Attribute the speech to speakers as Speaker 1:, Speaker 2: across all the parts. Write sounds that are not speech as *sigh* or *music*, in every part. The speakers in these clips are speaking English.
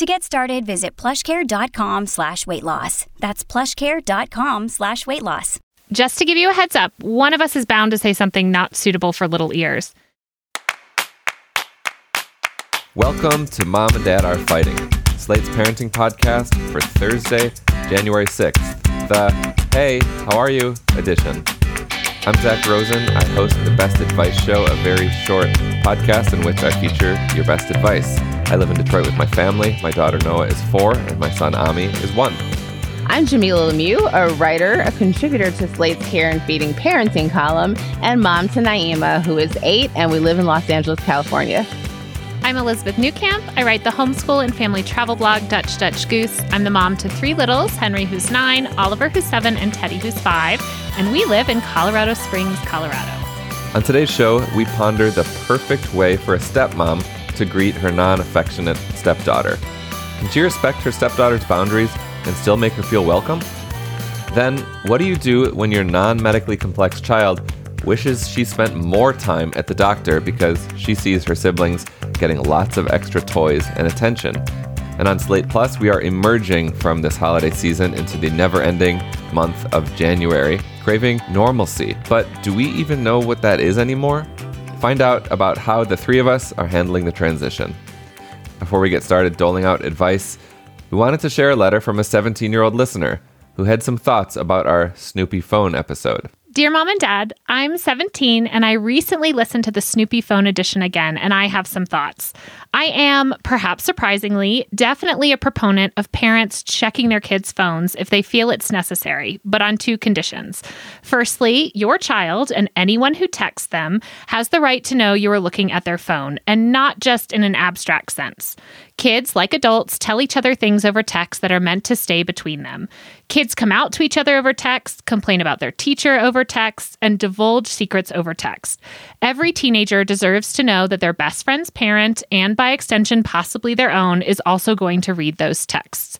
Speaker 1: To get started, visit plushcare.com slash weight loss. That's plushcare.com slash weight loss.
Speaker 2: Just to give you a heads up, one of us is bound to say something not suitable for little ears.
Speaker 3: Welcome to Mom and Dad Are Fighting, Slate's parenting podcast for Thursday, January 6th, the Hey, How Are You edition. I'm Zach Rosen. I host the Best Advice Show, a very short podcast in which I feature your best advice. I live in Detroit with my family. My daughter Noah is four, and my son Ami is one.
Speaker 4: I'm Jamila Lemieux, a writer, a contributor to Slate's Care and Feeding Parenting column, and mom to Naima, who is eight, and we live in Los Angeles, California.
Speaker 2: I'm Elizabeth Newcamp. I write the homeschool and family travel blog Dutch Dutch Goose. I'm the mom to three littles Henry, who's nine, Oliver, who's seven, and Teddy, who's five. And we live in Colorado Springs, Colorado.
Speaker 3: On today's show, we ponder the perfect way for a stepmom to greet her non affectionate stepdaughter. Can she respect her stepdaughter's boundaries and still make her feel welcome? Then, what do you do when your non medically complex child wishes she spent more time at the doctor because she sees her siblings getting lots of extra toys and attention. And on Slate Plus, we are emerging from this holiday season into the never ending month of January, craving normalcy. But do we even know what that is anymore? Find out about how the three of us are handling the transition. Before we get started doling out advice, we wanted to share a letter from a 17 year old listener who had some thoughts about our Snoopy phone episode.
Speaker 2: Dear mom and dad, I'm 17 and I recently listened to the Snoopy phone edition again, and I have some thoughts. I am, perhaps surprisingly, definitely a proponent of parents checking their kids' phones if they feel it's necessary, but on two conditions. Firstly, your child and anyone who texts them has the right to know you are looking at their phone, and not just in an abstract sense. Kids, like adults, tell each other things over text that are meant to stay between them. Kids come out to each other over text, complain about their teacher over text, and divulge secrets over text. Every teenager deserves to know that their best friend's parent, and by extension, possibly their own, is also going to read those texts.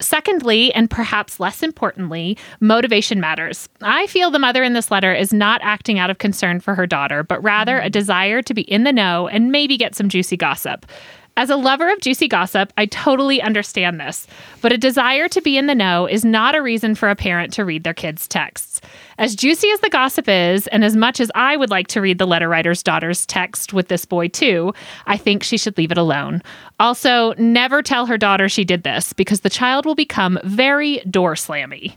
Speaker 2: Secondly, and perhaps less importantly, motivation matters. I feel the mother in this letter is not acting out of concern for her daughter, but rather a mm-hmm. desire to be in the know and maybe get some juicy gossip. As a lover of juicy gossip, I totally understand this, but a desire to be in the know is not a reason for a parent to read their kids' texts. As juicy as the gossip is, and as much as I would like to read the letter writer's daughter's text with this boy too, I think she should leave it alone. Also, never tell her daughter she did this because the child will become very door slammy.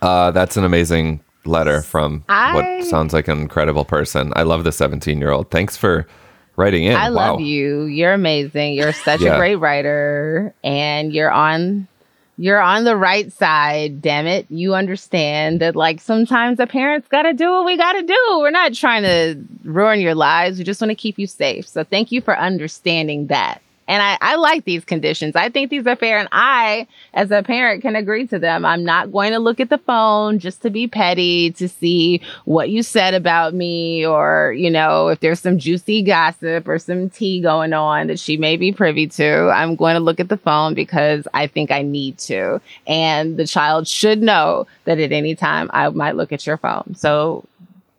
Speaker 3: Uh, that's an amazing letter from
Speaker 4: I-
Speaker 3: what sounds like an incredible person. I love the 17 year old. Thanks for writing in.
Speaker 4: I
Speaker 3: wow.
Speaker 4: love you. You're amazing. You're such
Speaker 3: Yeah.
Speaker 4: a great writer, and you're on. You're on the right side, damn it. You understand that, like, sometimes the parents got to do what we got to do. We're not trying to ruin your lives. We just want to keep you safe. So, thank you for understanding that. And I, I like these conditions. I think these are fair. And I, as a parent, can agree to them. I'm not going to look at the phone just to be petty, to see what you said about me, or, you know, if there's some juicy gossip or some tea going on that she may be privy to. I'm going to look at the phone because I think I need to. And the child should know that at any time I might look at your phone. So,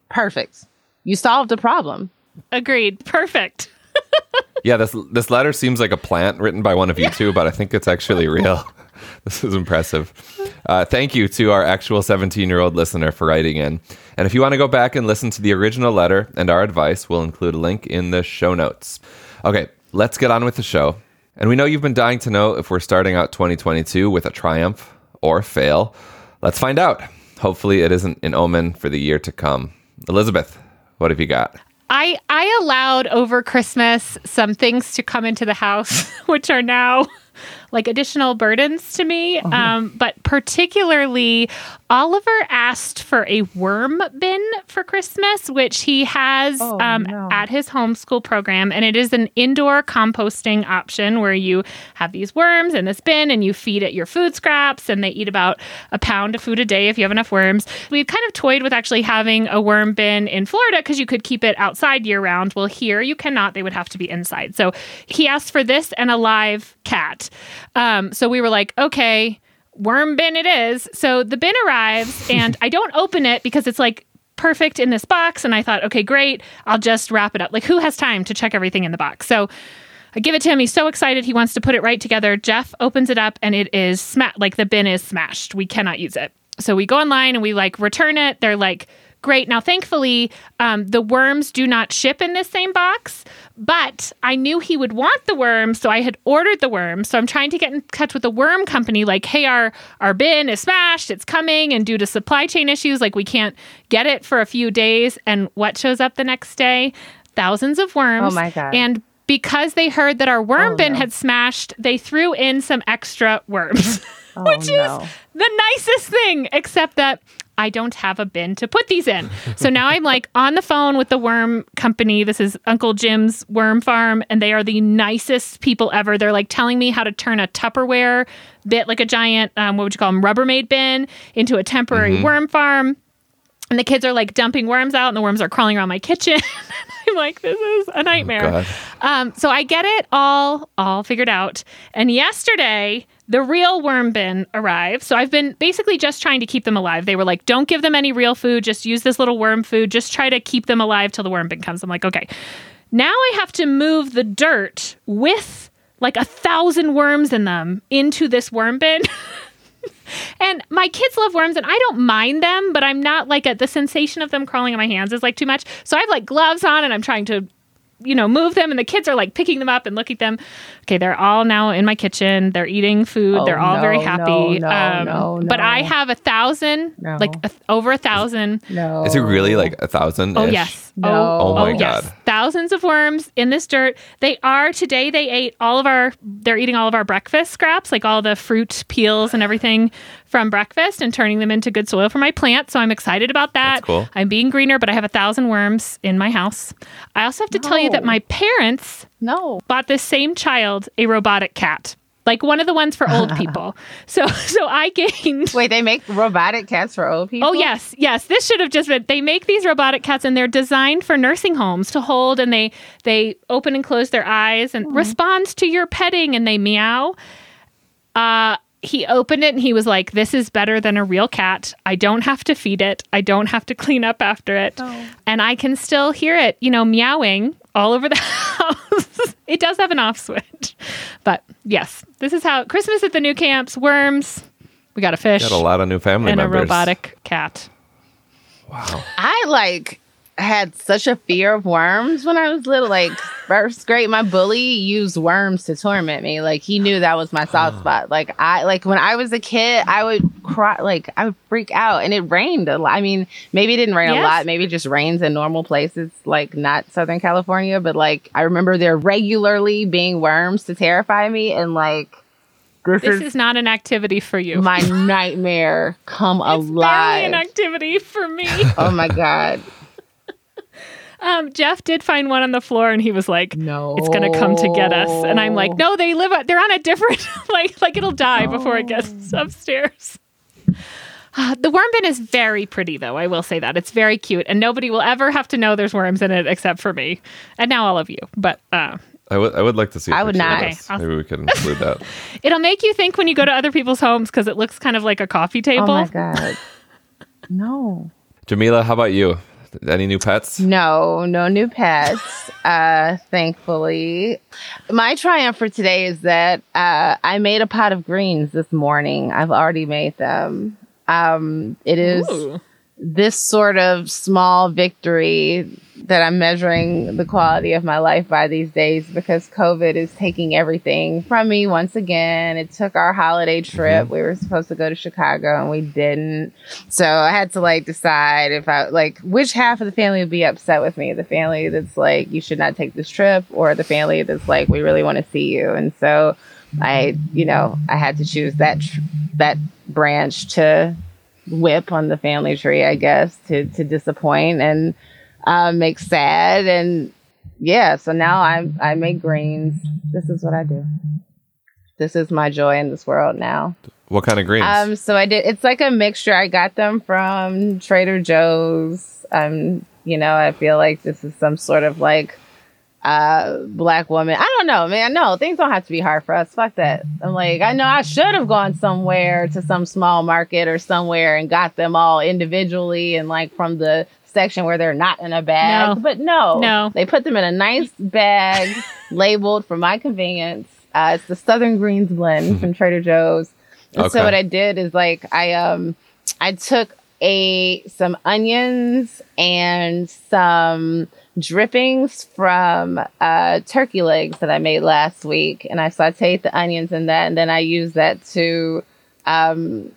Speaker 4: perfect. You solved a problem.
Speaker 2: Agreed. Perfect. *laughs*
Speaker 3: Yeah, this this letter seems like a plant written by one of you two, but I think it's actually real. *laughs* this is impressive. Uh, thank you to our actual 17 year old listener for writing in. And if you want to go back and listen to the original letter and our advice, we'll include a link in the show notes. Okay, let's get on with the show. And we know you've been dying to know if we're starting out 2022 with a triumph or fail. Let's find out. Hopefully, it isn't an omen for the year to come. Elizabeth, what have you got?
Speaker 2: I I allowed over Christmas some things to come into the house, *laughs* which are now like additional burdens to me.
Speaker 4: Uh-huh.
Speaker 2: Um, but particularly, Oliver asked for a worm bin for Christmas, which he has
Speaker 4: Oh,
Speaker 2: um,
Speaker 4: no.
Speaker 2: at his homeschool program. And it is an indoor composting option where you have these worms in this bin and you feed it your food scraps, and they eat about a pound of food a day if you have enough worms. We've kind of toyed with actually having a worm bin in Florida because you could keep it outside year round. Well, here you cannot, they would have to be inside. So he asked for this and a live cat. Um, so we were like, okay, worm bin it is. So the bin arrives *laughs* and I don't open it because it's like perfect in this box. And I thought, okay, great. I'll just wrap it up. Like, who has time to check everything in the box? So I give it to him. He's so excited. He wants to put it right together. Jeff opens it up and it is smashed. Like the bin is smashed. We cannot use it. So we go online and we like return it. They're like, great. Now, thankfully, um, the worms do not ship in this same box, but I knew he would want the worms. So I had ordered the worms. So I'm trying to get in touch with the worm company like, hey, our, our bin is smashed. It's coming. And due to supply chain issues, like we can't get it for a few days. And what shows up the next day? Thousands of worms.
Speaker 4: Oh my God.
Speaker 2: And because they heard that our worm
Speaker 4: Oh,
Speaker 2: bin
Speaker 4: no.
Speaker 2: had smashed, they threw in some extra worms, *laughs*
Speaker 4: Oh,
Speaker 2: which
Speaker 4: no.
Speaker 2: is the nicest thing, except that I don't have a bin to put these in. So now I'm like on the phone with the worm company. This is Uncle Jim's Worm Farm, and they are the nicest people ever. They're like telling me how to turn a Tupperware bit, like a giant, um, what would you call them, Rubbermaid bin, into a temporary worm farm. And the kids are like dumping worms out, and the worms are crawling around my kitchen. *laughs* I'm like, this is a nightmare.
Speaker 3: God.
Speaker 2: Um, so I get it all all figured out. And yesterday, the real worm bin arrived. So I've been basically just trying to keep them alive. They were like, don't give them any real food. Just use this little worm food. Just try to keep them alive till the worm bin comes. I'm like, okay. Now I have to move the dirt with like a thousand worms in them into this worm bin. *laughs* And my kids love worms and I don't mind them, but I'm not like a, the sensation of them crawling on my hands is like too much. So I have like gloves on and I'm trying to, you know, move them and the kids are like picking them up and looking at them. Okay, they're all now in my kitchen. They're eating food.
Speaker 4: Oh,
Speaker 2: they're all very happy.
Speaker 4: no,
Speaker 2: um,
Speaker 4: no,
Speaker 2: But I have a thousand,
Speaker 4: No.
Speaker 2: like a, over a thousand.
Speaker 4: No.
Speaker 3: Is it really like a thousand?
Speaker 2: Oh yes.
Speaker 4: No.
Speaker 3: Oh, my
Speaker 2: yes.
Speaker 3: God.
Speaker 2: Thousands of worms in this dirt. They are today they ate all of our they're eating all of our breakfast scraps, like all the fruit peels and everything from breakfast and turning them into good soil for my plants. So I'm excited about that.
Speaker 3: That's cool.
Speaker 2: I'm being greener, but I have a thousand worms in my house. I also have to tell you that my parents
Speaker 4: No.
Speaker 2: bought this same child a robotic cat. Like one of the ones for old *laughs* people. So *laughs* so I gained
Speaker 4: Wait, they make robotic cats for old people?
Speaker 2: Oh yes, yes. This should have just been. They make these robotic cats, and they're designed for nursing homes to hold, and they they open and close their eyes and respond to your petting, and they meow. Uh, he opened it and he was like, "This is better than a real cat. I don't have to feed it. I don't have to *laughs* clean up after it, oh. and I can still hear it, you know, meowing all over the *laughs* house. it does have an off switch, but yes, this is how Christmas at the Newcamps. Worms. We got a fish
Speaker 3: Got a lot of new family
Speaker 2: and
Speaker 3: members.
Speaker 2: a robotic cat.
Speaker 3: Wow.
Speaker 4: I like had such a fear of worms when I was little. Like first grade, my bully used worms to torment me. Like he knew that was my soft spot. Like I like when I was a kid, I would cry. Like I would freak out, and it rained a lot. I mean, maybe it didn't rain a lot. Maybe it just rains in normal places, like not Southern California. But like I remember there regularly being worms to terrify me, and like this,
Speaker 2: This
Speaker 4: is,
Speaker 2: is not an activity for you.
Speaker 4: my nightmare come *laughs*
Speaker 2: it's barely
Speaker 4: alive.
Speaker 2: an activity for me.
Speaker 4: oh my god.
Speaker 2: Um, Jeff did find one on the floor, and he was like,
Speaker 4: No.
Speaker 2: "It's gonna come to get us." And I'm like, "No, they live. They're on a different *laughs* like like it'll die before it gets upstairs." Uh, the worm bin is very pretty, though. I will say that it's very cute, and nobody will ever have to know there's worms in it except for me, and now all of you. But uh,
Speaker 3: I would I would like to see. a
Speaker 4: I would
Speaker 3: picture of
Speaker 4: not.
Speaker 3: this.
Speaker 2: Okay,
Speaker 3: Maybe we could include that. *laughs*
Speaker 2: it'll make you think when you go to other people's homes because it looks kind of like a coffee table.
Speaker 4: Oh my god. *laughs* No.
Speaker 3: Jamila, how about you? Any new pets?
Speaker 4: No, no new pets. *laughs* uh thankfully. My triumph for today is that uh I made a pot of greens this morning. I've already made them. Um it is
Speaker 2: Ooh.
Speaker 4: This sort of small victory that I'm measuring the quality of my life by these days because COVID is taking everything from me once again. It took our holiday mm-hmm. trip. We were supposed to go to Chicago and we didn't. So I had to like decide if I like which half of the family would be upset with me. The family that's like, you should not take this trip, or the family that's like, we really want to see you. And so I, you know, I had to choose that tr- that branch to whip on the family tree, I guess, to to disappoint and uh, make sad and yeah. So now I I make greens. This is what I do. This is my joy in this world now.
Speaker 3: What kind of greens?
Speaker 4: Um, so I did. It's like a mixture. I got them from Trader Joe's. Um, you know, I feel like this is some sort of like uh black woman. I don't know, man. No, things don't have to be hard for us. Fuck that. I'm like, I know I should have gone somewhere to some small market or somewhere and got them all individually and like from the section where they're not in a bag.
Speaker 2: No.
Speaker 4: But no,
Speaker 2: No.
Speaker 4: they put them in a nice bag *laughs* labeled for my convenience. Uh, it's the Southern Greens blend from Trader Joe's. And
Speaker 3: Okay.
Speaker 4: so what I did is like I um I took a some onions and some drippings from uh, turkey legs that I made last week, and I sauteed the onions in that, and then I used that to um,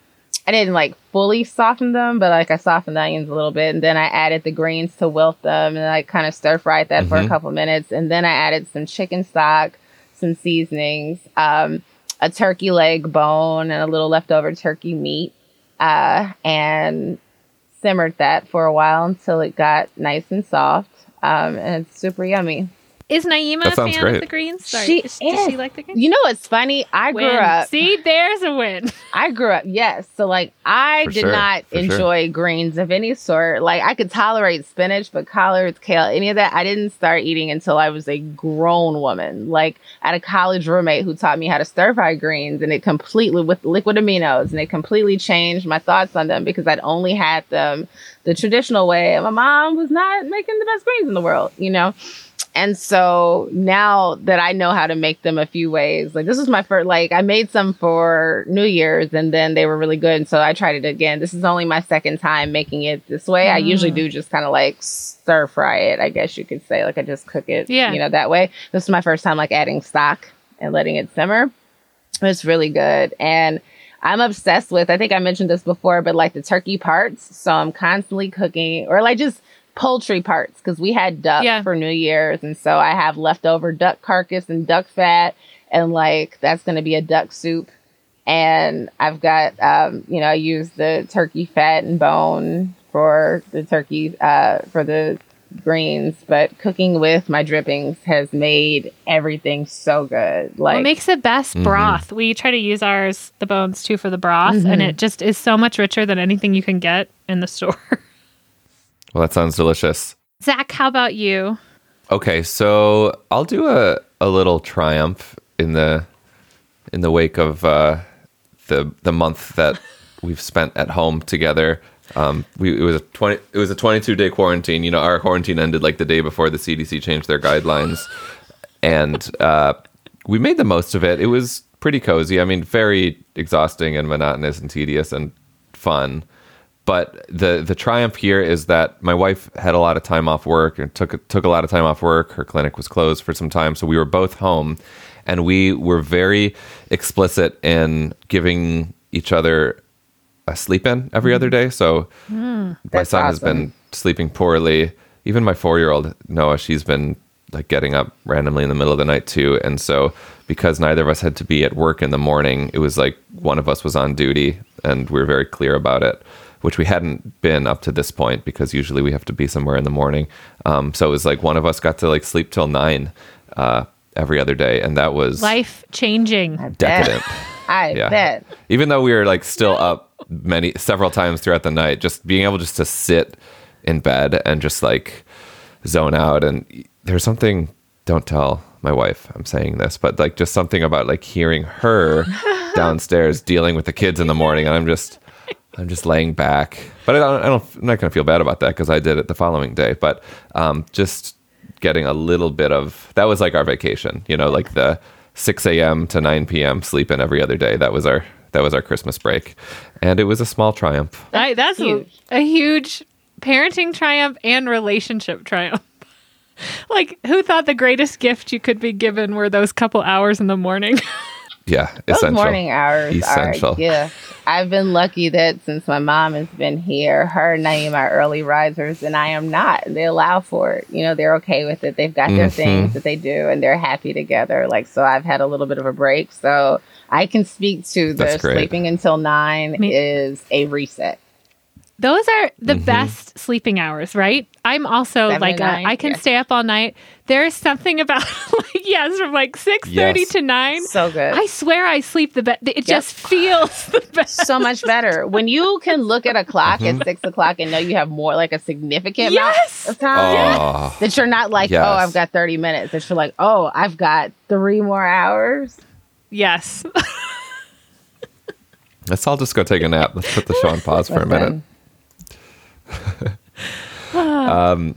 Speaker 4: I didn't like fully soften them, but like I softened the onions a little bit, and then I added the greens to wilt them, and I kind of stir fried that for a
Speaker 3: Mhm.
Speaker 4: couple minutes, and then I added some chicken stock, some seasonings, um, a turkey leg bone, and a little leftover turkey meat, uh, and simmered that for a while until it got nice and soft, um, and it's super yummy.
Speaker 2: Is Naima
Speaker 3: That
Speaker 2: a fan
Speaker 3: great.
Speaker 2: of the greens? Sorry,
Speaker 4: She
Speaker 2: does, does she like the greens?
Speaker 4: You know what's funny? I grew up.
Speaker 2: See, there's a win.
Speaker 4: I grew up, yes. So like I
Speaker 3: For
Speaker 4: did
Speaker 3: sure,
Speaker 4: not
Speaker 3: for sure.
Speaker 4: enjoy greens of any sort. Like I could tolerate spinach, but collards, kale, any of that, I didn't start eating until I was a grown woman. Like I had a college roommate who taught me how to stir fry greens and it completely with liquid aminos and it completely changed my thoughts on them because I'd only had them the traditional way and my mom was not making the best greens in the world, you know? And so now that I know how to make them a few ways, like this is my first, like I made some for New Year's and then they were really good. And so I tried it again. This is only my second time making it this way. I mm. usually do just kind of like stir fry it, I guess you could say. Like I just cook it,
Speaker 2: Yeah.
Speaker 4: you know, that way. This is my first time like adding stock and letting it simmer. It's really good. And I'm obsessed with, I think I mentioned this before, but like the turkey parts. So I'm constantly cooking or like just poultry parts because we had duck
Speaker 2: Yeah.
Speaker 4: for New Year's. And so I have leftover duck carcass and duck fat. And like that's going to be a duck soup. And I've got, um, you know, I use the turkey fat and bone for the turkey, uh, for the greens. But cooking with my drippings has made everything so good. Like,
Speaker 2: what makes the best
Speaker 3: Mhm.
Speaker 2: broth? We try to use ours, the bones too, for the broth, and
Speaker 4: Mm-hmm.
Speaker 2: it just is so much richer than anything you can get in the store. *laughs*
Speaker 3: well, that sounds delicious.
Speaker 2: Zach, how about you?
Speaker 3: Okay, so I'll do a, a little triumph in the in the wake of uh, the the month that *laughs* we've spent at home together. Um, we it was a twenty it was a twenty two day quarantine. You know, our quarantine ended like the day before the CDC changed their guidelines, and uh, we made the most of it. It was pretty cozy. I mean, very exhausting and monotonous and tedious and fun. But the the triumph here is that my wife had a lot of time off work and took took a lot of time off work. Her clinic was closed for some time, so we were both home, and we were very explicit in giving each other a sleep in every other day. So mm. my
Speaker 4: That's
Speaker 3: son has been sleeping poorly. Even my four year old Noah, she's been like getting up randomly in the middle of the night too. And so because neither of us had to be at work in the morning, it was like one of us was on duty, and we were very clear about it. Which we hadn't been up to this point because usually we have to be somewhere in the morning. Um, so it was like one of us got to like sleep till nine uh, every other day, and that was
Speaker 2: Life changing.
Speaker 3: decadent. *laughs*
Speaker 4: I
Speaker 3: Yeah.
Speaker 4: bet.
Speaker 3: even though we were like still up many several times throughout the night just being able just to sit in bed and just like zone out and there's something don't tell my wife i'm saying this but like just something about like hearing her *laughs* downstairs dealing with the kids in the morning and i'm just i'm just laying back but i don't, I don't i'm not going to feel bad about that because i did it the following day but um just getting a little bit of that was like our vacation you know like the 6 a.m to 9 p.m sleeping every other day that was our that was our christmas break and it was a small triumph
Speaker 2: I, that's
Speaker 4: huge.
Speaker 2: A, a huge parenting triumph and relationship triumph. *laughs* like, who thought the greatest gift you could be given were those couple hours in the morning? *laughs*
Speaker 3: Yeah,
Speaker 4: Those
Speaker 3: essential.
Speaker 4: morning hours
Speaker 3: Essential.
Speaker 4: are a gift. I've been lucky that since my mom has been here, her and Naima are early risers, and I am not. They allow for it. You know, they're okay with it. They've got their
Speaker 3: Mhm.
Speaker 4: things that they do, and they're happy together. Like, so I've had a little bit of a break. So I can speak to the sleeping until nine
Speaker 2: Me-
Speaker 4: is a reset.
Speaker 2: Those are the
Speaker 3: Mhm.
Speaker 2: best sleeping hours, right? I'm also
Speaker 4: Seven
Speaker 2: like
Speaker 4: to
Speaker 2: a,
Speaker 4: nine,
Speaker 2: I can
Speaker 4: yeah.
Speaker 2: stay up all night. There's something about *laughs* like yes, from like six thirty
Speaker 3: Yes.
Speaker 2: to nine.
Speaker 4: So good.
Speaker 2: I swear I sleep the best. It just feels *laughs* the best.
Speaker 4: so much better when you can look at a clock
Speaker 3: Mm-hmm.
Speaker 4: at six o'clock and know you have more like a significant
Speaker 2: Yes!
Speaker 4: amount of time.
Speaker 3: Oh,
Speaker 4: That you're not like,
Speaker 3: Yes.
Speaker 4: oh, I've got 30 minutes. That you're like, oh, I've got three more hours.
Speaker 2: Yes. *laughs*
Speaker 3: let's all just go take a nap. Let's put the show on pause for a minute. Um,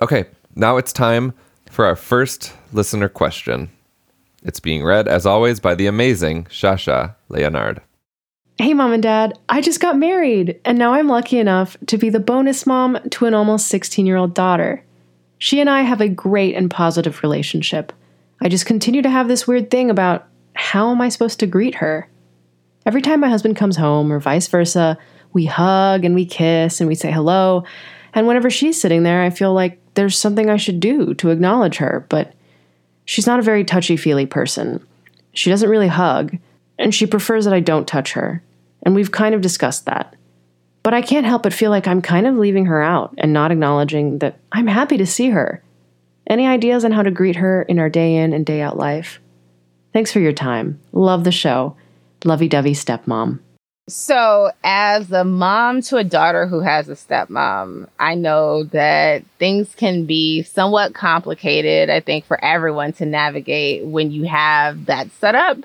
Speaker 3: Okay, now it's time for our first listener question. It's being read, as always, by the amazing Shasha Leonard.
Speaker 5: Hey, mom and dad, I just got married, and now I'm lucky enough to be the bonus mom to an almost 16 year old daughter. She and I have a great and positive relationship. I just continue to have this weird thing about how am I supposed to greet her? Every time my husband comes home, or vice versa, we hug and we kiss and we say hello. And whenever she's sitting there, I feel like there's something I should do to acknowledge her, but she's not a very touchy feely person. She doesn't really hug, and she prefers that I don't touch her. And we've kind of discussed that. But I can't help but feel like I'm kind of leaving her out and not acknowledging that I'm happy to see her. Any ideas on how to greet her in our day in and day out life? Thanks for your time. Love the show. Lovey dovey stepmom.
Speaker 4: So, as a mom to a daughter who has a stepmom, I know that things can be somewhat complicated, I think, for everyone to navigate when you have that set up,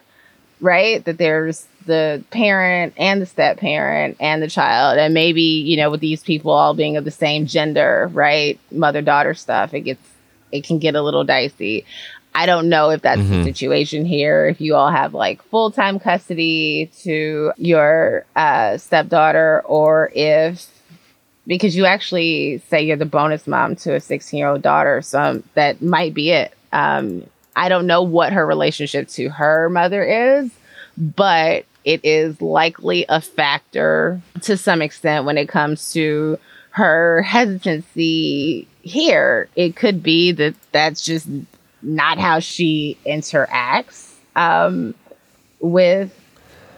Speaker 4: right? That there's the parent and the step parent and the child. And maybe, you know, with these people all being of the same gender, right? Mother daughter stuff, it gets, it can get a little dicey. I don't know if that's the
Speaker 3: Mhm.
Speaker 4: situation here. If you all have like full time custody to your uh, stepdaughter, or if because you actually say you're the bonus mom to a 16 year old daughter, so um, that might be it. Um, I don't know what her relationship to her mother is, but it is likely a factor to some extent when it comes to her hesitancy here. It could be that that's just not how she interacts um, with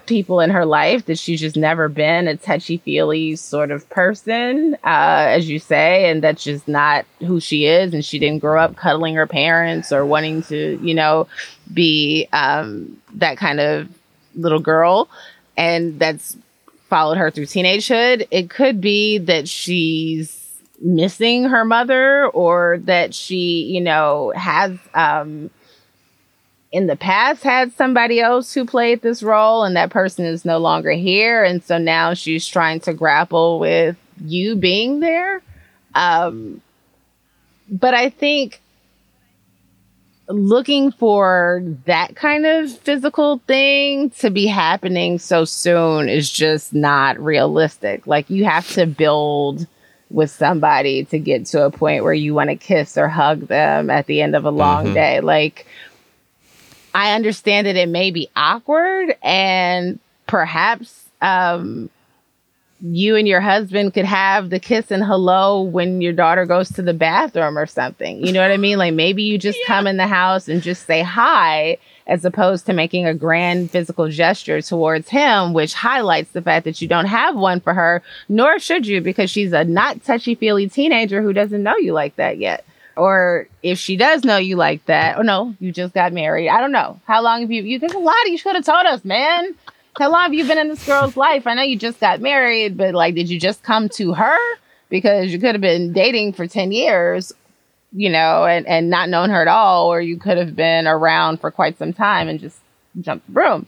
Speaker 4: people in her life that she's just never been a touchy feely sort of person uh, as you say and that's just not who she is and she didn't grow up cuddling her parents or wanting to you know be um, that kind of little girl. And that's followed her through teenagehood. It could be that she's missing her mother or that she you know has um in the past had somebody else who played this role and that person is no longer here. And so now she's trying to grapple with you being there. Um but i think looking for that kind of physical thing to be happening so soon is just not realistic. Like you have to build with somebody to get to a point where you want to kiss or hug them at the end of a long
Speaker 3: Mhm.
Speaker 4: day like I understand that it may be awkward and perhaps um you and your husband could have the kiss and hello when your daughter goes to the bathroom or something. You know what I mean? Like maybe you just yeah. come in the house and just say hi as opposed to making a grand physical gesture towards him, which highlights the fact that you don't have one for her, nor should you, because she's a not touchy feely teenager who doesn't know you like that yet. Or if she does know you like that, or no, you just got married. I don't know. How long have you? You there's a lot. You should have told us, man. How long have you been in this girl's life? I know you just got married, but like, did you just come to her? Because you could have been dating for 10 years, you know, and, and not known her at all, or you could have been around for quite some time and just jumped the broom.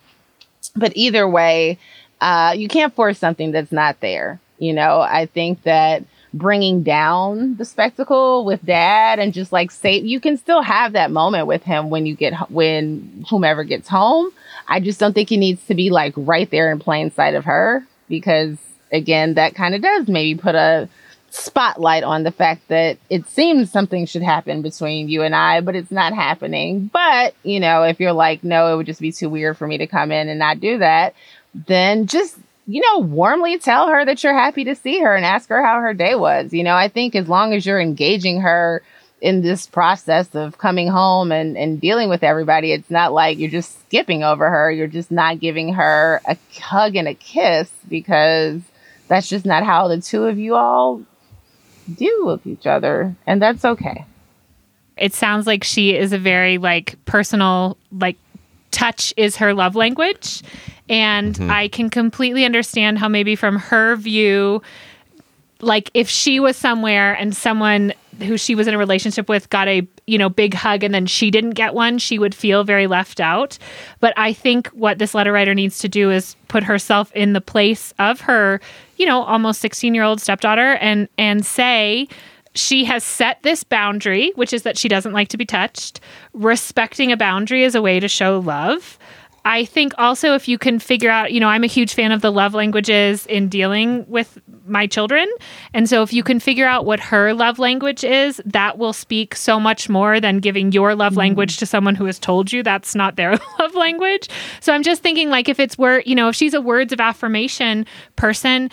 Speaker 4: But either way, uh, you can't force something that's not there. You know, I think that bringing down the spectacle with dad and just like say you can still have that moment with him when you get when whomever gets home I just don't think he needs to be like right there in plain sight of her because again, that kind of does maybe put a spotlight on the fact that it seems something should happen between you and I, but it's not happening. But, you know, if you're like, no, it would just be too weird for me to come in and not do that, then just, you know, warmly tell her that you're happy to see her and ask her how her day was. You know, I think as long as you're engaging her in this process of coming home and, and dealing with everybody, it's not like you're just skipping over her. You're just not giving her a hug and a kiss because that's just not how the two of you all deal with each other. And that's okay.
Speaker 2: It sounds like she is a very like personal, like touch is her love language. And mm-hmm. I can completely understand how maybe from her view, like if she was somewhere and someone who she was in a relationship with got a you know big hug and then she didn't get one she would feel very left out. But i think what this letter writer needs to do is put herself in the place of her you know almost 16 year old stepdaughter and and say she has set this boundary which is that she doesn't like to be touched. Respecting a boundary is a way to show love I think also if you can figure out, you know, I'm a huge fan of the love languages in dealing with my children. And so if you can figure out what her love language is, that will speak so much more than giving your love mm. language to someone who has told you that's not their *laughs* love language. So I'm just thinking like if it's where, you know, if she's a words of affirmation person,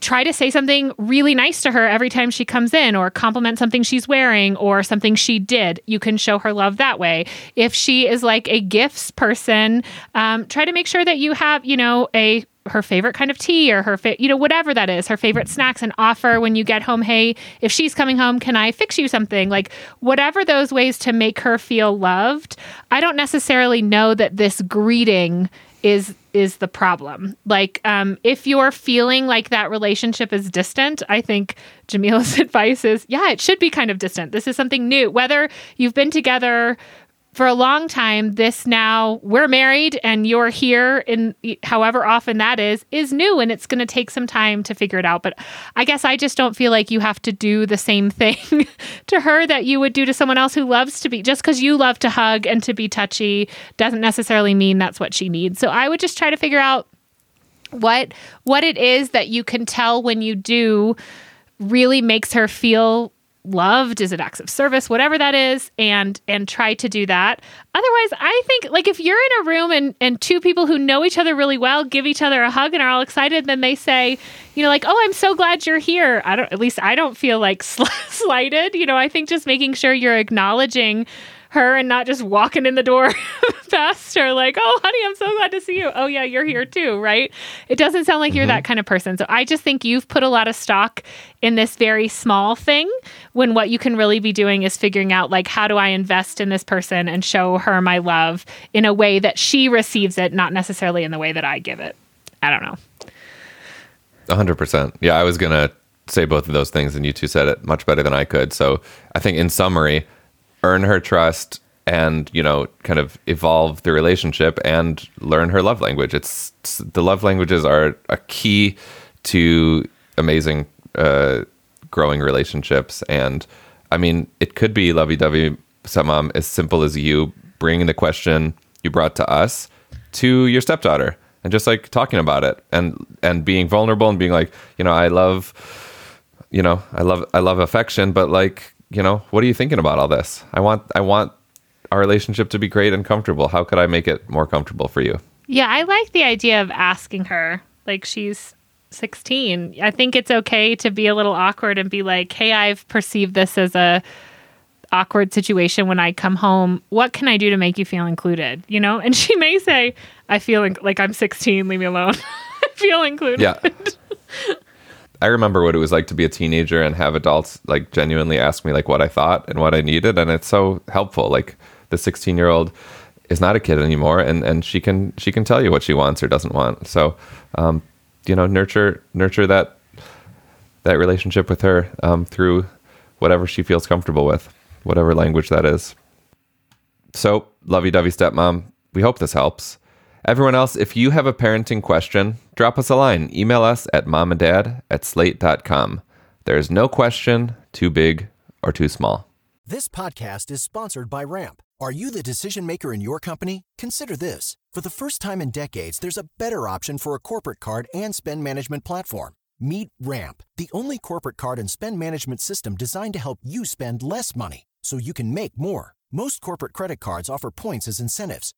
Speaker 2: try to say something really nice to her every time she comes in or compliment something she's wearing or something she did. You can show her love that way. If she is like a gifts person um, try to make sure that you have you know a her favorite kind of tea or her fa- you know whatever that is her favorite snacks and offer when you get home hey if she's coming home can i fix you something? Like whatever those ways to make her feel loved i don't necessarily know that this greeting is is the problem. Like, um, if you're feeling like that relationship is distant, I think Jamila's *laughs* advice is, yeah, it should be kind of distant. This is something new. Whether you've been together for a long time, this now we're married and you're here in however often that is, is new and it's going to take some time to figure it out. But I guess I just don't feel like you have to do the same *laughs* thing to her that you would do to someone else who loves to be, just because you love to hug and to be touchy doesn't necessarily mean that's what she needs. So I would just try to figure out what what it is that you can tell when you do really makes her feel loved? Is it acts of service? Whatever that is and and try to do that. Otherwise i think like if you're in a room and and two people who know each other really well give each other a hug and are all excited then they say you know like oh i'm so glad you're here. I don't at least i don't feel like *laughs* slighted you know? I think just making sure you're acknowledging her and not just walking in the door *laughs* past her like, "Oh, honey, I'm so glad to see you." Oh yeah, you're here too, right? It doesn't sound like mm-hmm. you're that kind of person. So I just think you've put a lot of stock in this very small thing when what you can really be doing is figuring out like how do I invest in this person and show her my love in a way that she receives it, not necessarily in the way that I give it. I don't know.
Speaker 3: 100%. Yeah, I was going to say both of those things and you two said it much better than I could. So, I think in summary, earn her trust and you know kind of evolve the relationship and learn her love language. It's, it's the love languages are a key to amazing uh, growing relationships. And i mean it could be lovey-dovey. Some stepmom as simple as you bringing the question you brought to us to your stepdaughter and just like talking about it and and being vulnerable and being like you know i love you know i love i love affection but like you know, what are you thinking about all this? I want I want our relationship to be great and comfortable. How could I make it more comfortable for you?
Speaker 2: Yeah, I like the idea of asking her. Like she's 16. I think it's okay to be a little awkward and be like, "Hey, I've perceived this as a awkward situation when I come home. What can I do to make you feel included?" You know? And she may say, "I feel in- like I'm 16, leave me alone." *laughs* I feel included.
Speaker 3: Yeah. *laughs* I remember what it was like to be a teenager and have adults like genuinely ask me like what I thought and what I needed and it's so helpful. Like the 16 year old is not a kid anymore and, and she can she can tell you what she wants or doesn't want. So um, you know, nurture nurture that that relationship with her um, through whatever she feels comfortable with, whatever language that is. So, lovey dovey stepmom, we hope this helps. Everyone else, if you have a parenting question, drop us a line. Email us at momanddad at slate.com. There is no question too big or too small.
Speaker 6: This podcast is sponsored by Ramp. Are you the decision maker in your company? Consider this. For the first time in decades, there's a better option for a corporate card and spend management platform. Meet Ramp, the only corporate card and spend management system designed to help you spend less money so you can make more. Most corporate credit cards offer points as incentives,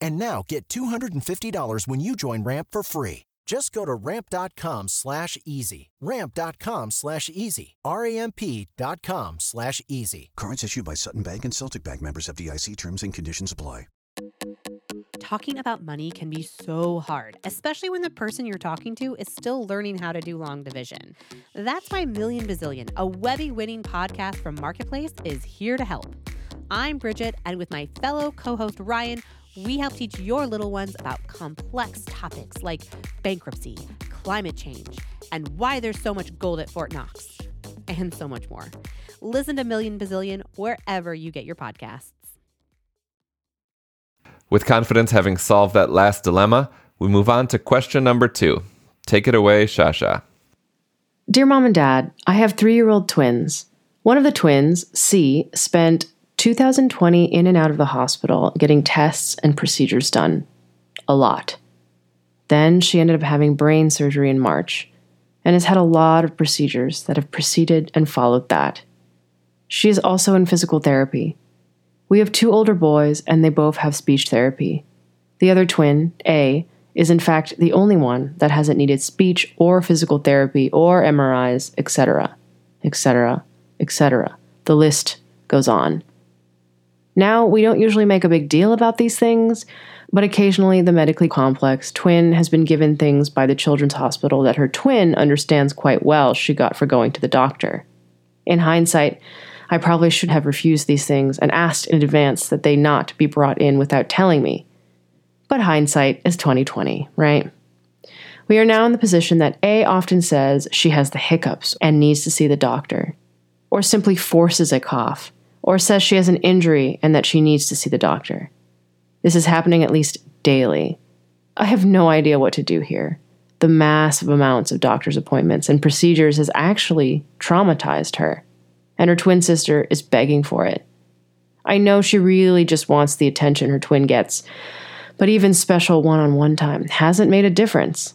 Speaker 6: And now get $250 when you join Ramp for free. Just go to ramp.com slash easy. Ramp.com slash easy. dot com slash easy.
Speaker 7: Cards issued by Sutton Bank and Celtic Bank members FDIC terms and conditions apply.
Speaker 8: Talking about money can be so hard, especially when the person you're talking to is still learning how to do long division. That's why Million Bazillion, a Webby winning podcast from Marketplace, is here to help. I'm Bridget, and with my fellow co host Ryan, we help teach your little ones about complex topics like bankruptcy, climate change, and why there's so much gold at Fort Knox, and so much more. Listen to Million Bazillion wherever you get your podcasts.
Speaker 3: With confidence having solved that last dilemma, we move on to question number two. Take it away, Shasha.
Speaker 5: Dear mom and dad, I have three year old twins. One of the twins, C, spent 2020 in and out of the hospital getting tests and procedures done. A lot. Then she ended up having brain surgery in March and has had a lot of procedures that have preceded and followed that. She is also in physical therapy. We have two older boys, and they both have speech therapy. The other twin, A, is in fact the only one that hasn't needed speech or physical therapy or MRIs, etc., etc., etc. The list goes on. Now, we don't usually make a big deal about these things, but occasionally the medically complex twin has been given things by the children's hospital that her twin understands quite well she got for going to the doctor. In hindsight, I probably should have refused these things and asked in advance that they not be brought in without telling me. But hindsight is 2020, right? We are now in the position that A often says she has the hiccups and needs to see the doctor, or simply forces a cough, or says she has an injury and that she needs to see the doctor. This is happening at least daily. I have no idea what to do here. The massive amounts of doctor's appointments and procedures has actually traumatized her and her twin sister is begging for it. I know she really just wants the attention her twin gets, but even special one on one time hasn't made a difference.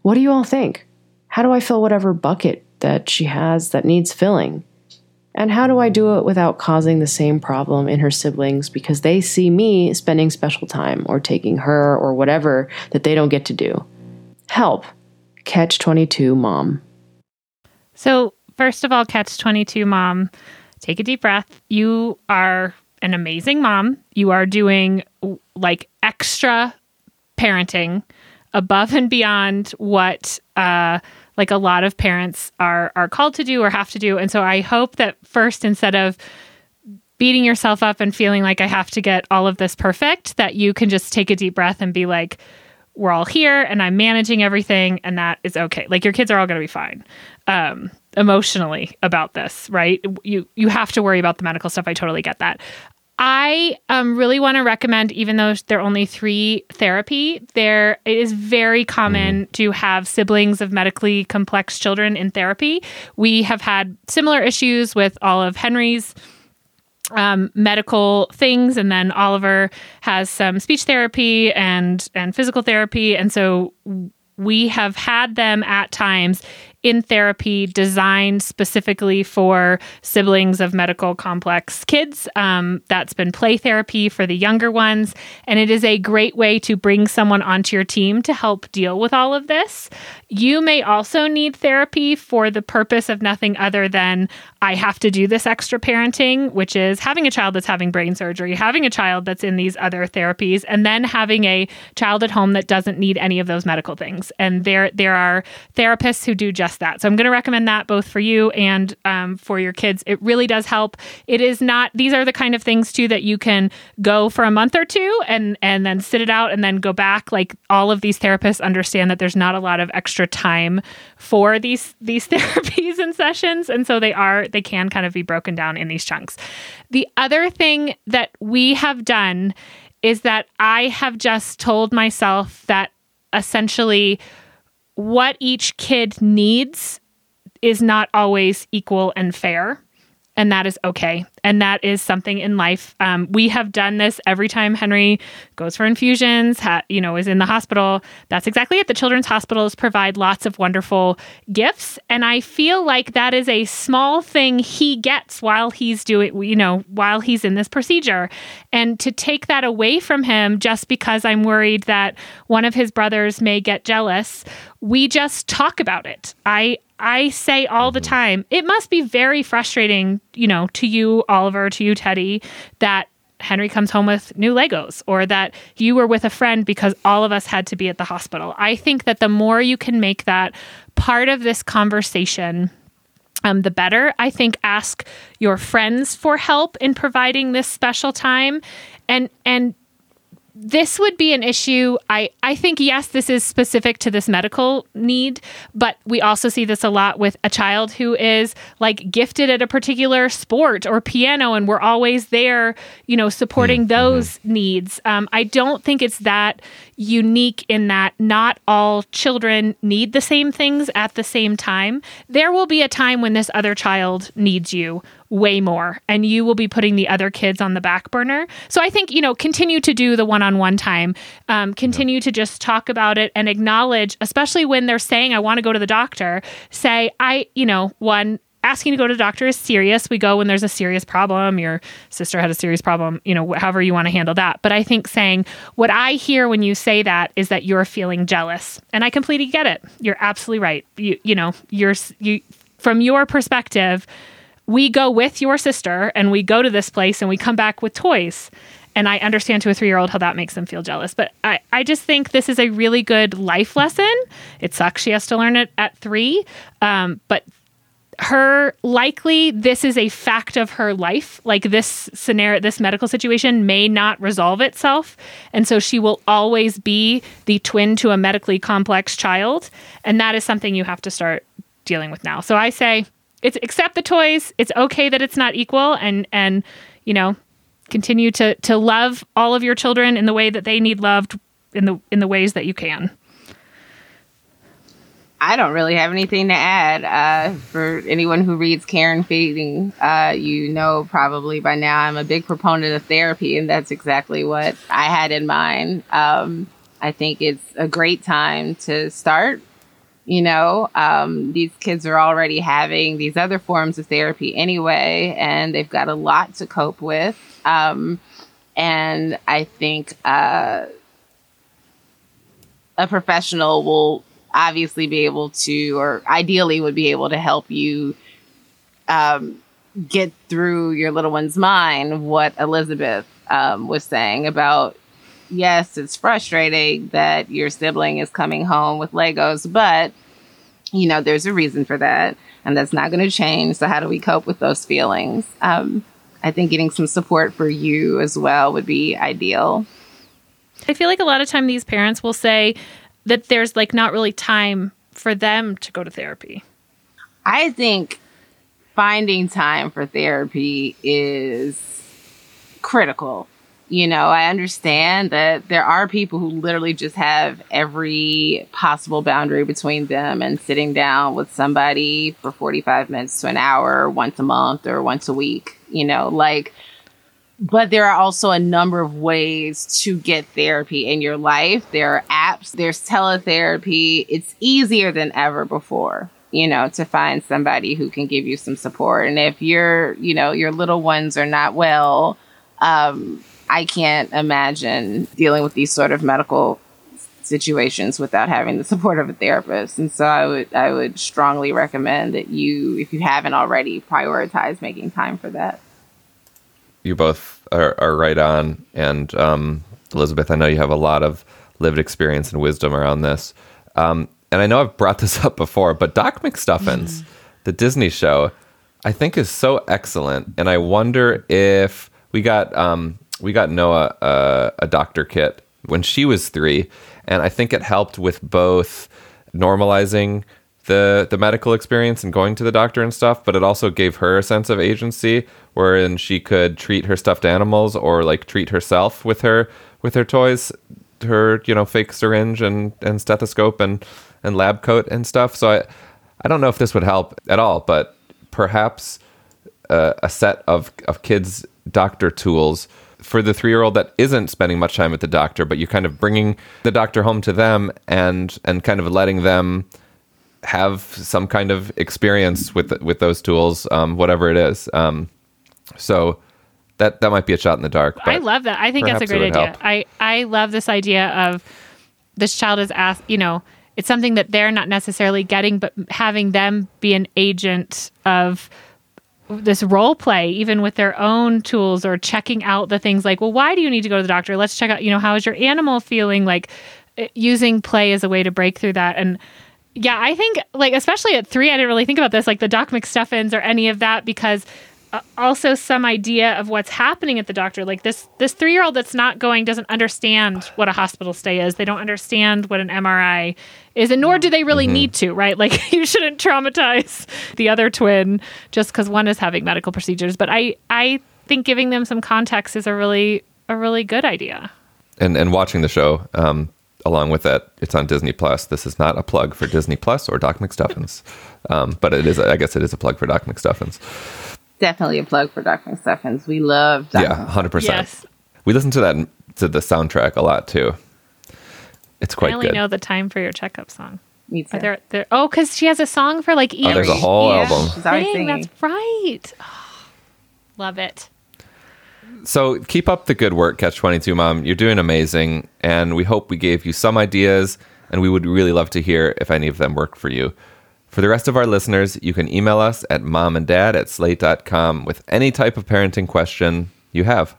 Speaker 5: What do you all think? How do I fill whatever bucket that she has that needs filling? And how do I do it without causing the same problem in her siblings because they see me spending special time or taking her or whatever that they don't get to do? Help. Catch 22, mom.
Speaker 2: So, first of all, Catch 22 mom, take a deep breath. You are an amazing mom. You are doing like extra parenting above and beyond what uh, like a lot of parents are are called to do or have to do. And so I hope that first instead of beating yourself up and feeling like I have to get all of this perfect, that you can just take a deep breath and be like, we're all here and I'm managing everything and that is okay. Like your kids are all going to be fine. Um, emotionally about this, right? You you have to worry about the medical stuff. I totally get that. I um, really want to recommend, even though there are only three therapy, there it is very common to have siblings of medically complex children in therapy. We have had similar issues with all of Henry's um, medical things, and then Oliver has some speech therapy and and physical therapy, and so we have had them at times in therapy designed specifically for siblings of medical complex kids. Um, that's been play therapy for the younger ones. And it is a great way to bring someone onto your team to help deal with all of this. You may also need therapy for the purpose of nothing other than I have to do this extra parenting, which is having a child that's having brain surgery, having a child that's in these other therapies, and then having a child at home that doesn't need any of those medical things. And there, there are therapists who do just that. So I'm going to recommend that both for you and um, for your kids. It really does help. It is not; these are the kind of things too that you can go for a month or two and and then sit it out and then go back. Like all of these therapists understand that there's not a lot of extra time for these these *laughs* therapies and sessions, and so they are they can kind of be broken down in these chunks. The other thing that we have done is that I have just told myself that essentially what each kid needs is not always equal and fair. And that is okay and that is something in life. Um, we have done this every time Henry goes for infusions, ha- you know, is in the hospital. That's exactly it. The children's hospitals provide lots of wonderful gifts, and I feel like that is a small thing he gets while he's doing, you know, while he's in this procedure. And to take that away from him just because I'm worried that one of his brothers may get jealous, we just talk about it. I I say all the time, it must be very frustrating, you know, to you Oliver, to you, Teddy, that Henry comes home with new Legos or that you were with a friend because all of us had to be at the hospital. I think that the more you can make that part of this conversation, um, the better. I think ask your friends for help in providing this special time and and this would be an issue. I, I think, yes, this is specific to this medical need, but we also see this a lot with a child who is like gifted at a particular sport or piano, and we're always there, you know, supporting mm-hmm. those needs. Um, I don't think it's that unique in that not all children need the same things at the same time. There will be a time when this other child needs you way more and you will be putting the other kids on the back burner so i think you know continue to do the one-on-one time um, continue yeah. to just talk about it and acknowledge especially when they're saying i want to go to the doctor say i you know one asking to go to the doctor is serious. We go when there's a serious problem. Your sister had a serious problem, you know, however you want to handle that. But I think saying what I hear when you say that is that you're feeling jealous. And I completely get it. You're absolutely right. You you know, you're you from your perspective, we go with your sister and we go to this place and we come back with toys. And I understand to a three year old how that makes them feel jealous. But I, I just think this is a really good life lesson. It sucks she has to learn it at three. Um, but her likely this is a fact of her life like this scenario this medical situation may not resolve itself and so she will always be the twin to a medically complex child and that is something you have to start dealing with now so i say it's accept the toys. It's okay that it's not equal and and you know, continue to to love all of your children in the way that they need loved in the in the ways that you can.
Speaker 4: I don't really have anything to add. Uh, for anyone who reads Care and Feeding, uh, you know probably by now I'm a big proponent of therapy, and that's exactly what I had in mind. Um, I think it's a great time to start you know um, these kids are already having these other forms of therapy anyway and they've got a lot to cope with. Um, and i think uh, a professional will obviously be able to or ideally would be able to help you um, get through your little one's mind what elizabeth um, was saying about yes, it's frustrating that your sibling is coming home with Legos, but you know, there's a reason for that, and that's not going to change. So, how do we cope with those feelings? Um, I think getting some support for you as well would be ideal.
Speaker 2: I feel like a lot of time these parents will say that there's like not really time for them to go to therapy.
Speaker 4: I think finding time for therapy is critical. You know, I understand that there are people who literally just have every possible boundary between them and sitting down with somebody for 45 minutes to an hour once a month or once a week, you know, like but there are also a number of ways to get therapy in your life. There are apps, there's teletherapy. It's easier than ever before, you know, to find somebody who can give you some support. And if you're, you know, your little ones are not well, um, I can't imagine dealing with these sort of medical situations without having the *laughs* support of a therapist. And so I would I would strongly recommend that you, if you haven't already, prioritize making time for that
Speaker 3: you both are, are right on. And um, Elizabeth, I know you have a lot of lived experience and wisdom around this. Um, and I know I've brought this *laughs* up before, but Doc McStuffins, *laughs* the Disney show, I think is so excellent. And I wonder if we got um, we got Noah uh, a doctor kit when she was three, and I think it helped with both normalizing the the medical experience and going to the doctor and stuff, but it also gave her a sense of agency wherein she could treat her stuffed animals or like treat herself with her with her toys, her, you know, fake syringe and, and stethoscope and, and lab coat and stuff. So I I don't know if this would help at all, but perhaps uh, a set of, of kids doctor tools for the three year old that isn't spending much time with the doctor, but you're kind of bringing the doctor home to them and and kind of letting them have some kind of experience with with those tools, um, whatever it is. Um, so that that might be a shot in the dark.
Speaker 2: I love that. I think that's a great idea. Help. I I love this idea of this child is asked. You know, it's something that they're not necessarily getting, but having them be an agent of this role play even with their own tools or checking out the things like well why do you need to go to the doctor let's check out you know how is your animal feeling like eh, using play as a way to break through that and yeah, I think like especially at three, I didn't really think about this, like the Doc McStuffins or any of that, because uh, also some idea of what's happening at the doctor. Like this this three year old that's not going doesn't understand what a hospital stay is. They don't understand what an MRI is, and nor do they really mm-hmm. need to, right? Like *laughs* you shouldn't traumatize the other twin just because one is having medical procedures. But I I think giving them some context is a really a really good idea.
Speaker 3: And and watching the show, um, along with that, it's on Disney Plus. This is not a plug for Disney Plus or Doc McStuffins, *laughs* um, but it is. I guess it is a plug for Doc McStuffins.
Speaker 4: Definitely a plug for Doc McStuffins. We love. Doc
Speaker 3: yeah, hundred percent. Yes. We listen to that to the soundtrack a lot too. It's quite
Speaker 2: I only
Speaker 3: good.
Speaker 2: know the time for your checkup song.
Speaker 4: Me too.
Speaker 2: There, there, oh, because she has a song for like each.
Speaker 3: Oh, there's a whole
Speaker 2: yeah.
Speaker 3: album.
Speaker 2: Dang, that's right. Oh, love it
Speaker 3: so keep up the good work, Catch 22 Mom. You're doing amazing. And we hope we gave you some ideas. And we would really love to hear if any of them worked for you. For the rest of our listeners, you can email us at momanddad at slate.com with any type of parenting question you have.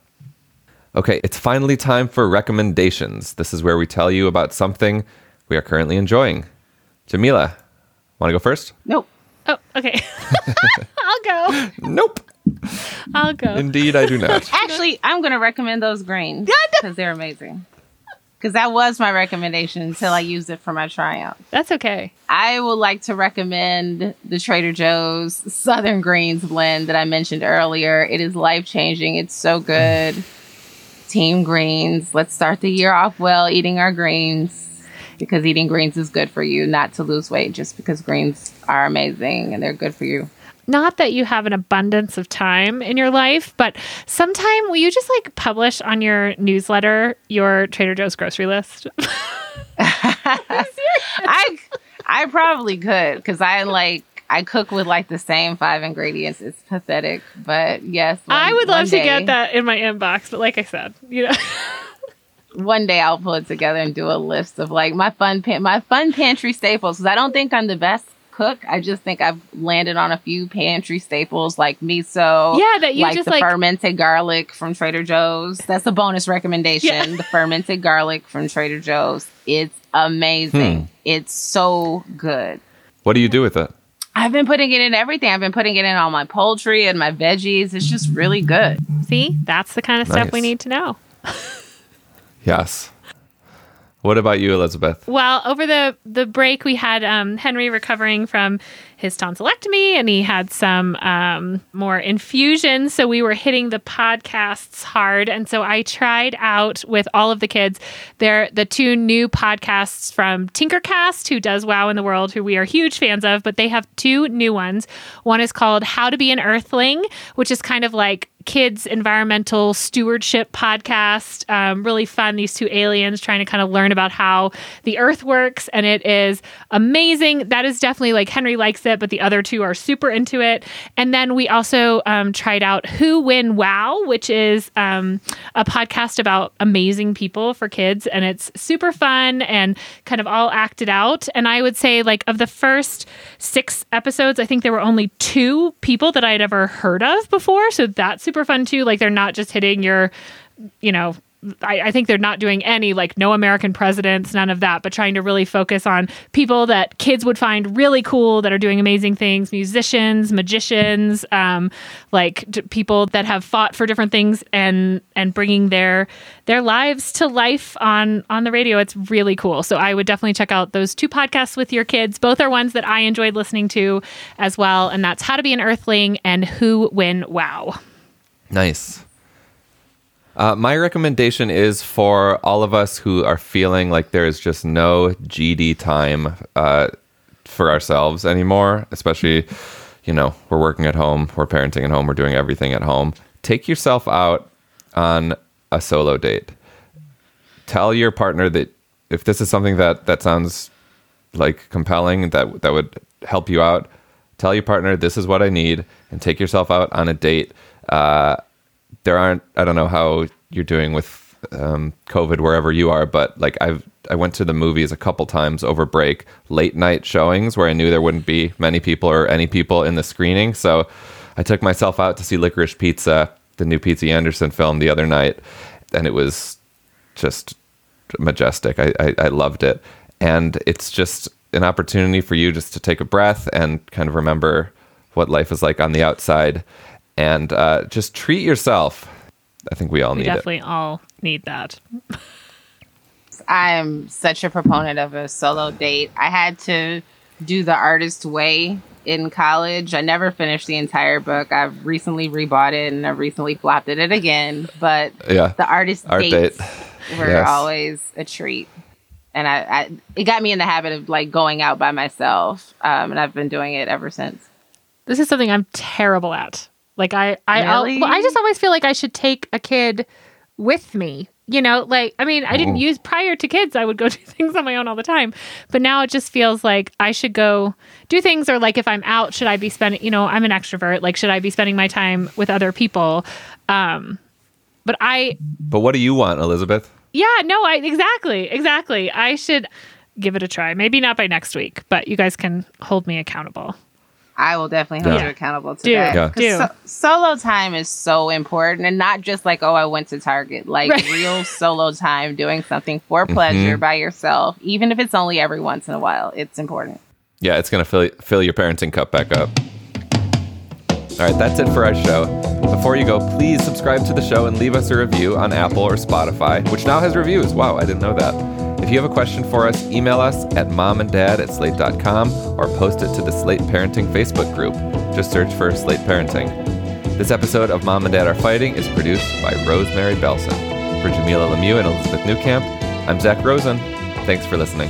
Speaker 3: Okay, it's finally time for recommendations. This is where we tell you about something we are currently enjoying. Jamila, want to go first?
Speaker 4: Nope.
Speaker 2: Oh, okay. *laughs* I'll go.
Speaker 3: Nope.
Speaker 2: I'll go.
Speaker 3: Indeed, I do not. *laughs*
Speaker 4: Actually, I'm going to recommend those greens because they're amazing. Because that was my recommendation until I used it for my tryout.
Speaker 2: That's okay.
Speaker 4: I would like to recommend the Trader Joe's Southern Greens blend that I mentioned earlier. It is life changing. It's so good. Team Greens. Let's start the year off well eating our greens because eating greens is good for you, not to lose weight, just because greens are amazing and they're good for you
Speaker 2: not that you have an abundance of time in your life, but sometime will you just like publish on your newsletter your Trader Joe's grocery list? *laughs* *laughs*
Speaker 4: I I probably could because I like I cook with like the same five ingredients. It's pathetic, but yes,
Speaker 2: one, I would love day, to get that in my inbox. But like I said, you know. *laughs*
Speaker 4: one day I'll pull it together and do a list of like my fun pan- my fun pantry staples because I don't think I'm the best cook. I just think I've landed on a few pantry staples like miso.
Speaker 2: Yeah, that you
Speaker 4: like
Speaker 2: just
Speaker 4: the
Speaker 2: like
Speaker 4: fermented garlic from Trader Joe's. That's a bonus recommendation. Yeah. The fermented garlic from Trader Joe's. It's amazing. Hmm. It's so good.
Speaker 3: What do you do with it?
Speaker 4: I've been putting it in everything. I've been putting it in all my poultry and my veggies. It's just really good.
Speaker 2: See, that's the kind of nice. stuff we need to know.
Speaker 3: yes. What about you, Elizabeth?
Speaker 2: Well, over the the break, we had um, Henry recovering from his tonsillectomy, and he had some um, more infusions. So we were hitting the podcasts hard, and so I tried out with all of the kids. They're the two new podcasts from Tinkercast, who does Wow in the World, who we are huge fans of. But they have two new ones. One is called How to Be an Earthling, which is kind of like kids environmental stewardship podcast. Um, really fun these two aliens trying to kind of learn about how the earth works and it is amazing. That is definitely like henry likes it but the other two are super into it. And then we also um, tried out Who When Wow which is um, a podcast about amazing people for kids and it's super fun and kind of all acted out. And i would say like of the first six episodes i think there were only two people that i had ever heard of before so that's super fun too. Like they're not just hitting your, you know, I, I, think they're not doing any like no American presidents, none of that, but trying to really focus on people that kids would find really cool that are doing amazing things, musicians, magicians, um, like d- people that have fought for different things and and bringing their their lives to life on on the radio. It's really cool. So I would definitely check out those two podcasts with your kids. Both are ones that I enjoyed listening to as well, and that's How to Be an Earthling and Who When Wow.
Speaker 3: Nice. Uh, my recommendation is for all of us who are feeling like there is just no GD time uh, for ourselves anymore, especially, you know, we're working at home, we're parenting at home, we're doing everything at home. Take yourself out on a solo date. Tell your partner that if this is something that that sounds like compelling, that that would help you out, tell your partner this is what I need, and take yourself out on a date uh, there aren't. I don't know how you're doing with um, COVID wherever you are, but like I've I went to the movies a couple times over break, late night showings where I knew there wouldn't be many people or any people in the screening. So I took myself out to see Licorice Pizza, the new P.T. Anderson film, the other night, and it was just majestic. I, I, I loved it, and it's just an opportunity for you just to take a breath and kind of remember what life is like on the outside and uh, just treat yourself. I think we all
Speaker 2: we
Speaker 3: need
Speaker 2: definitely
Speaker 3: it.
Speaker 2: all need that.
Speaker 4: I'm such a proponent of a solo date. I had to do the artist way in college. I never finished the entire book. I've recently rebought it and I've recently flopped it again. But
Speaker 3: yeah,
Speaker 4: the artist
Speaker 3: Art
Speaker 4: dates
Speaker 3: date.
Speaker 4: were
Speaker 3: Yes.
Speaker 4: always a treat. And I, I, it got me in the habit of like going out by myself, um, and I've been doing it ever since.
Speaker 2: This is something I'm terrible at. Like I, I,
Speaker 4: Really?
Speaker 2: well, I just always feel like I should take a kid with me. You know, like I mean, I didn't use prior to kids. I would go *laughs* do things on my own all the time, but now it just feels like I should go do things. Or like if I'm out, should I be spending? You know, I'm an extrovert. Like should I be spending my time with other people? Um, but I,
Speaker 3: But what do you want, Elizabeth?
Speaker 2: yeah, no, I exactly, exactly. I should give it a try. Maybe not by next week, but you guys can hold me accountable.
Speaker 4: I will definitely hold
Speaker 3: Yeah.
Speaker 4: you accountable to
Speaker 2: Do,
Speaker 4: that.
Speaker 3: Yeah.
Speaker 4: 'Cause
Speaker 2: do.
Speaker 4: so- solo time is so important, and not just like oh, I went to Target. Like
Speaker 2: Right.
Speaker 4: real *laughs* solo time, doing something for mm-hmm. pleasure by yourself, even if it's only every once in a while. It's important.
Speaker 3: Yeah, it's gonna fill fill your parenting cup back up. All right, that's it for our show. Before you go, please subscribe to the show and leave us a review on Apple or Spotify, which now has reviews. Wow, I didn't know that. If you have a question for us, email us at momanddad at slate.com or post it to the Slate Parenting Facebook group. Just search for Slate Parenting. This episode of Mom and Dad Are Fighting is produced by Rosemary Belson. For Jamila Lemieux and Elizabeth Newcamp, I'm Zach Rosen. Thanks for listening.